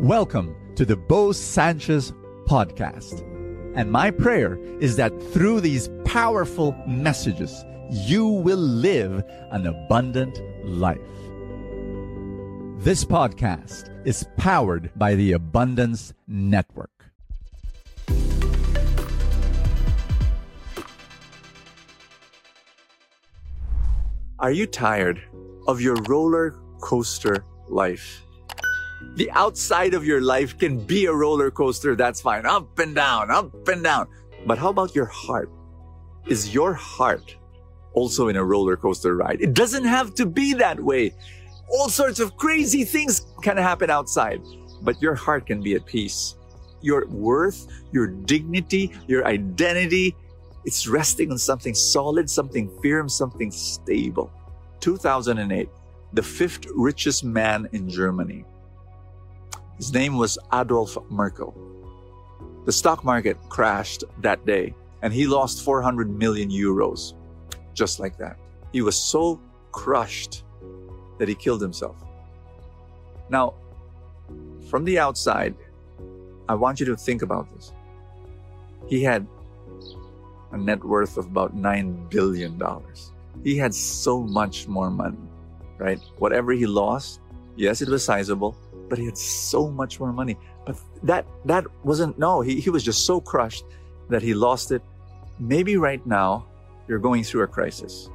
Welcome to the Bo Sanchez podcast. And my prayer is that through these powerful messages, you will live an abundant life. This podcast is powered by the Abundance Network. Are you tired of your roller coaster life? The outside of your life can be a roller coaster, that's fine. Up and down, up and down. But how about your heart? Is your heart also in a roller coaster ride? It doesn't have to be that way. All sorts of crazy things can happen outside, but your heart can be at peace. Your worth, your dignity, your identity, it's resting on something solid, something firm, something stable. 2008, the fifth richest man in Germany. His name was Adolf Merckle. The stock market crashed that day and he lost 400 million euros. Just like that. He was so crushed that he killed himself. Now, from the outside, I want you to think about this. He had a net worth of about $9 billion. He had so much more money, right? Whatever he lost, yes, it was sizable, but he had so much more money. But that, that wasn't, no, he, he was just so crushed that he lost it. Maybe right now you're going through a crisis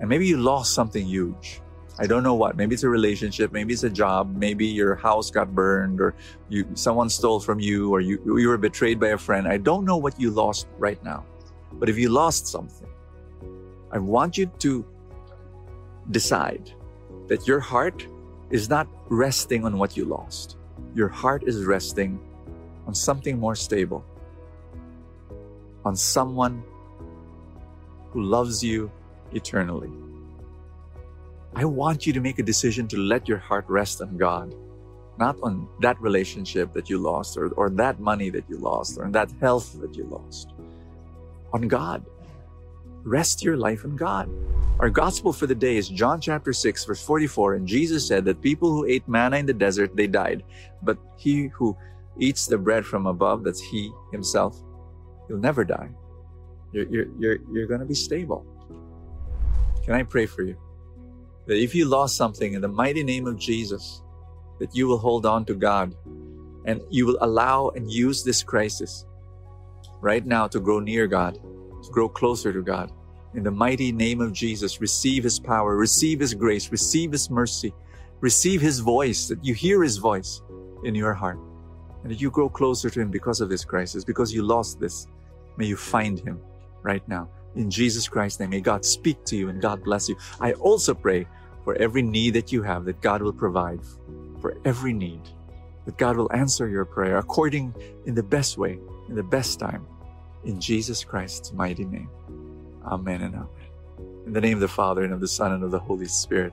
and maybe you lost something huge. I don't know what. Maybe it's a relationship. Maybe it's a job. Maybe your house got burned or you, someone stole from you or you, you were betrayed by a friend. I don't know what you lost right now. But if you lost something, I want you to decide that your heart is not resting on what you lost. Your heart is resting on something more stable, on someone who loves you eternally. I want you to make a decision to let your heart rest on God, not on that relationship that you lost, or, or that money that you lost, or that health that you lost. On God. Rest your life in God. Our gospel for the day is John chapter 6, verse 44. And Jesus said that people who ate manna in the desert, they died. But he who eats the bread from above, that's he himself, he'll never die. You're, you're, you're, you're going to be stable. Can I pray for you? That if you lost something in the mighty name of Jesus, that you will hold on to God and you will allow and use this crisis right now to grow near God, grow closer to God. In the mighty name of Jesus, receive His power, receive His grace, receive His mercy, receive His voice, that you hear His voice in your heart, and that you grow closer to Him because of this crisis, because you lost this. May you find Him right now. In Jesus Christ's name, may God speak to you and God bless you. I also pray for every need that you have, that God will provide for every need, that God will answer your prayer according in the best way, in the best time. In Jesus Christ's mighty name. Amen and amen. In the name of the Father and of the Son and of the Holy Spirit.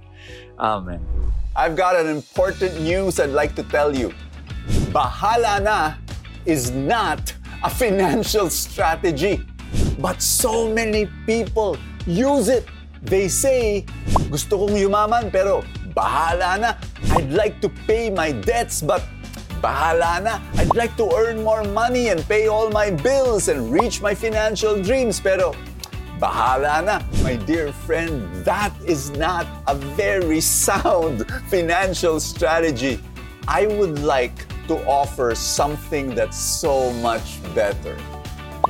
Amen. I've got an important news I'd like to tell you. Bahala na is not a financial strategy, but so many people use it. They say, gusto kong yumaman pero bahala na. I'd like to pay my debts but bahala na. I'd like to earn more money and pay all my bills and reach my financial dreams pero bahala na. My dear friend, that is not a very sound financial strategy. I would like to offer something that's so much better.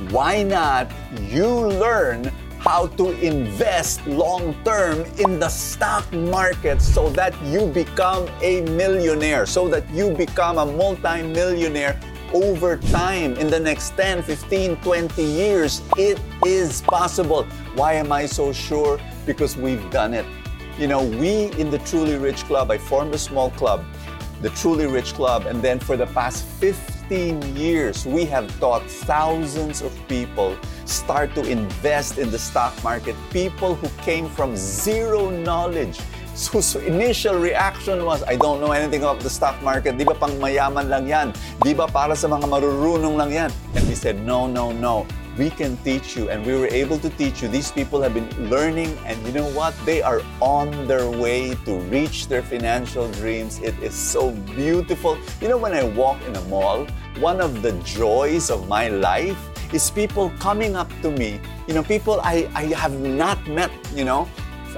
Why not you learn how to invest long term in the stock market so that you become a millionaire, so that you become a multi-millionaire over time in the next 10, 15, 20 years. It is possible. Why am I so sure? Because we've done it. You know, we in the Truly Rich Club, I formed a small club, the Truly Rich Club, and then for the past 15 years, we have taught thousands of people start to invest in the stock market. People who came from zero knowledge whose initial reaction was, I don't know anything about the stock market. Di ba pang mayaman lang yan? Di ba para sa mga marurunong lang yan? And we said, no, no, no. We can teach you and we were able to teach you. These people have been learning, and you know what? They are on their way to reach their financial dreams. It is so beautiful. You know, when I walk in a mall, one of the joys of my life is people coming up to me. You know, people I, I have not met, you know,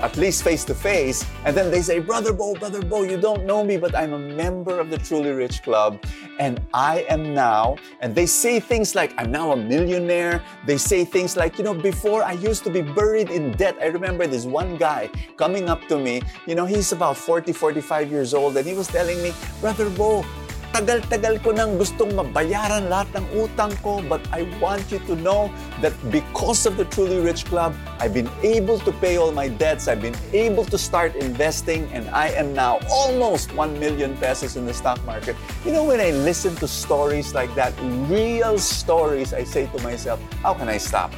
at least face to face, and then they say, Brother Bo, Brother Bo, you don't know me, but I'm a member of the Truly Rich Club, and I am now, and they say things like, I'm now a millionaire. They say things like, you know, before I used to be buried in debt. I remember this one guy coming up to me, you know, he's about 40, 45 years old, and he was telling me, Brother Bo, tagal-tagal ko nang gustong mabayaran lahat ng utang ko, but I want you to know that because of the Truly Rich Club, I've been able to pay all my debts, I've been able to start investing, and I am now almost 1 million pesos in the stock market. You know, when I listen to stories like that, real stories, I say to myself, how can I stop?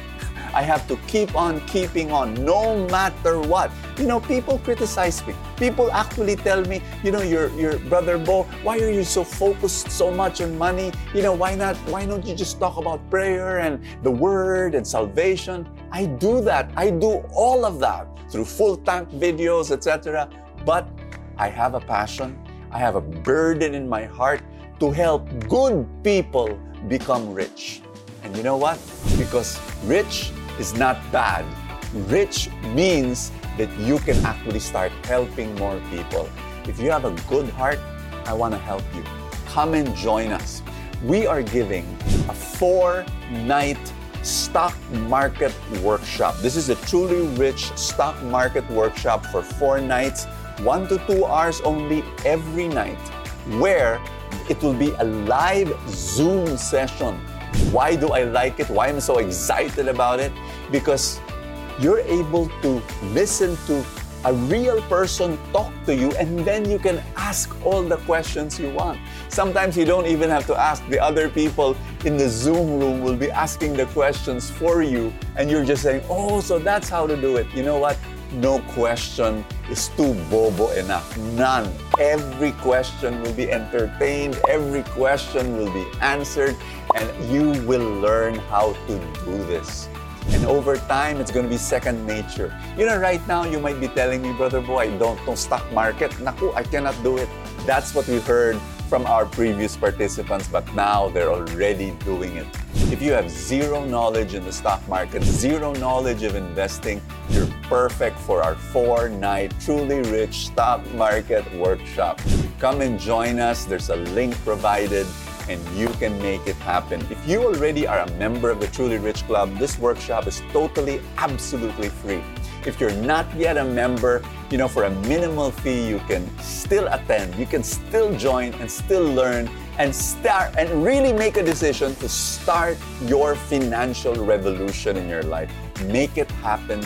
I have to keep on keeping on no matter what. You know, people criticize me. People actually tell me, you know, your your brother Bo, why are you so focused so much on money? You know, why not why don't you just talk about prayer and the word and salvation? I do that. I do all of that through full tank videos, etc. But I have a passion. I have a burden in my heart to help good people become rich. And you know what? Because rich is not bad. Rich means that you can actually start helping more people. If you have a good heart, I want to help you. Come and join us. We are giving a four night stock market workshop. This is a truly rich stock market workshop for four nights, one to two hours only every night, where it will be a live Zoom session why do I like it? Why am I so excited about it? Because you're able to listen to a real person talk to you and then you can ask all the questions you want. Sometimes you don't even have to ask. The other people in the Zoom room will be asking the questions for you and you're just saying, oh, so that's how to do it. You know what? No question is too bobo enough. None. Every question will be entertained, every question will be answered, and you will learn how to do this. And over time, it's going to be second nature. You know, right now, you might be telling me, Brother Bo, I don't know stock market. Naku, I cannot do it. That's what we heard from our previous participants, but now they're already doing it. If you have zero knowledge in the stock market, zero knowledge of investing, you're perfect for our four night truly rich stock market workshop. Come and join us. There's a link provided and you can make it happen. If you already are a member of the Truly Rich Club, this workshop is totally, absolutely free. If you're not yet a member, you know, for a minimal fee, you can still attend, you can still join and still learn and start and really make a decision to start your financial revolution in your life. Make it happen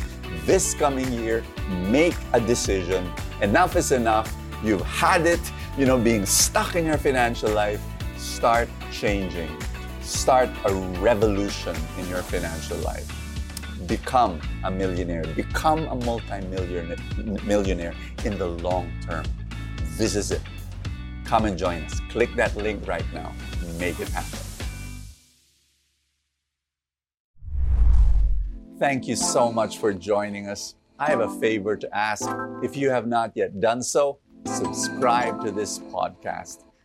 this coming year. Make a decision. Enough is enough. You've had it, you know, being stuck in your financial life start changing. Start a revolution in your financial life. Become a millionaire. Become a multi-millionaire millionaire in the long term. This is it. Come and join us. Click that link right now. Make it happen. Thank you so much for joining us. I have a favor to ask. If you have not yet done so, subscribe to this podcast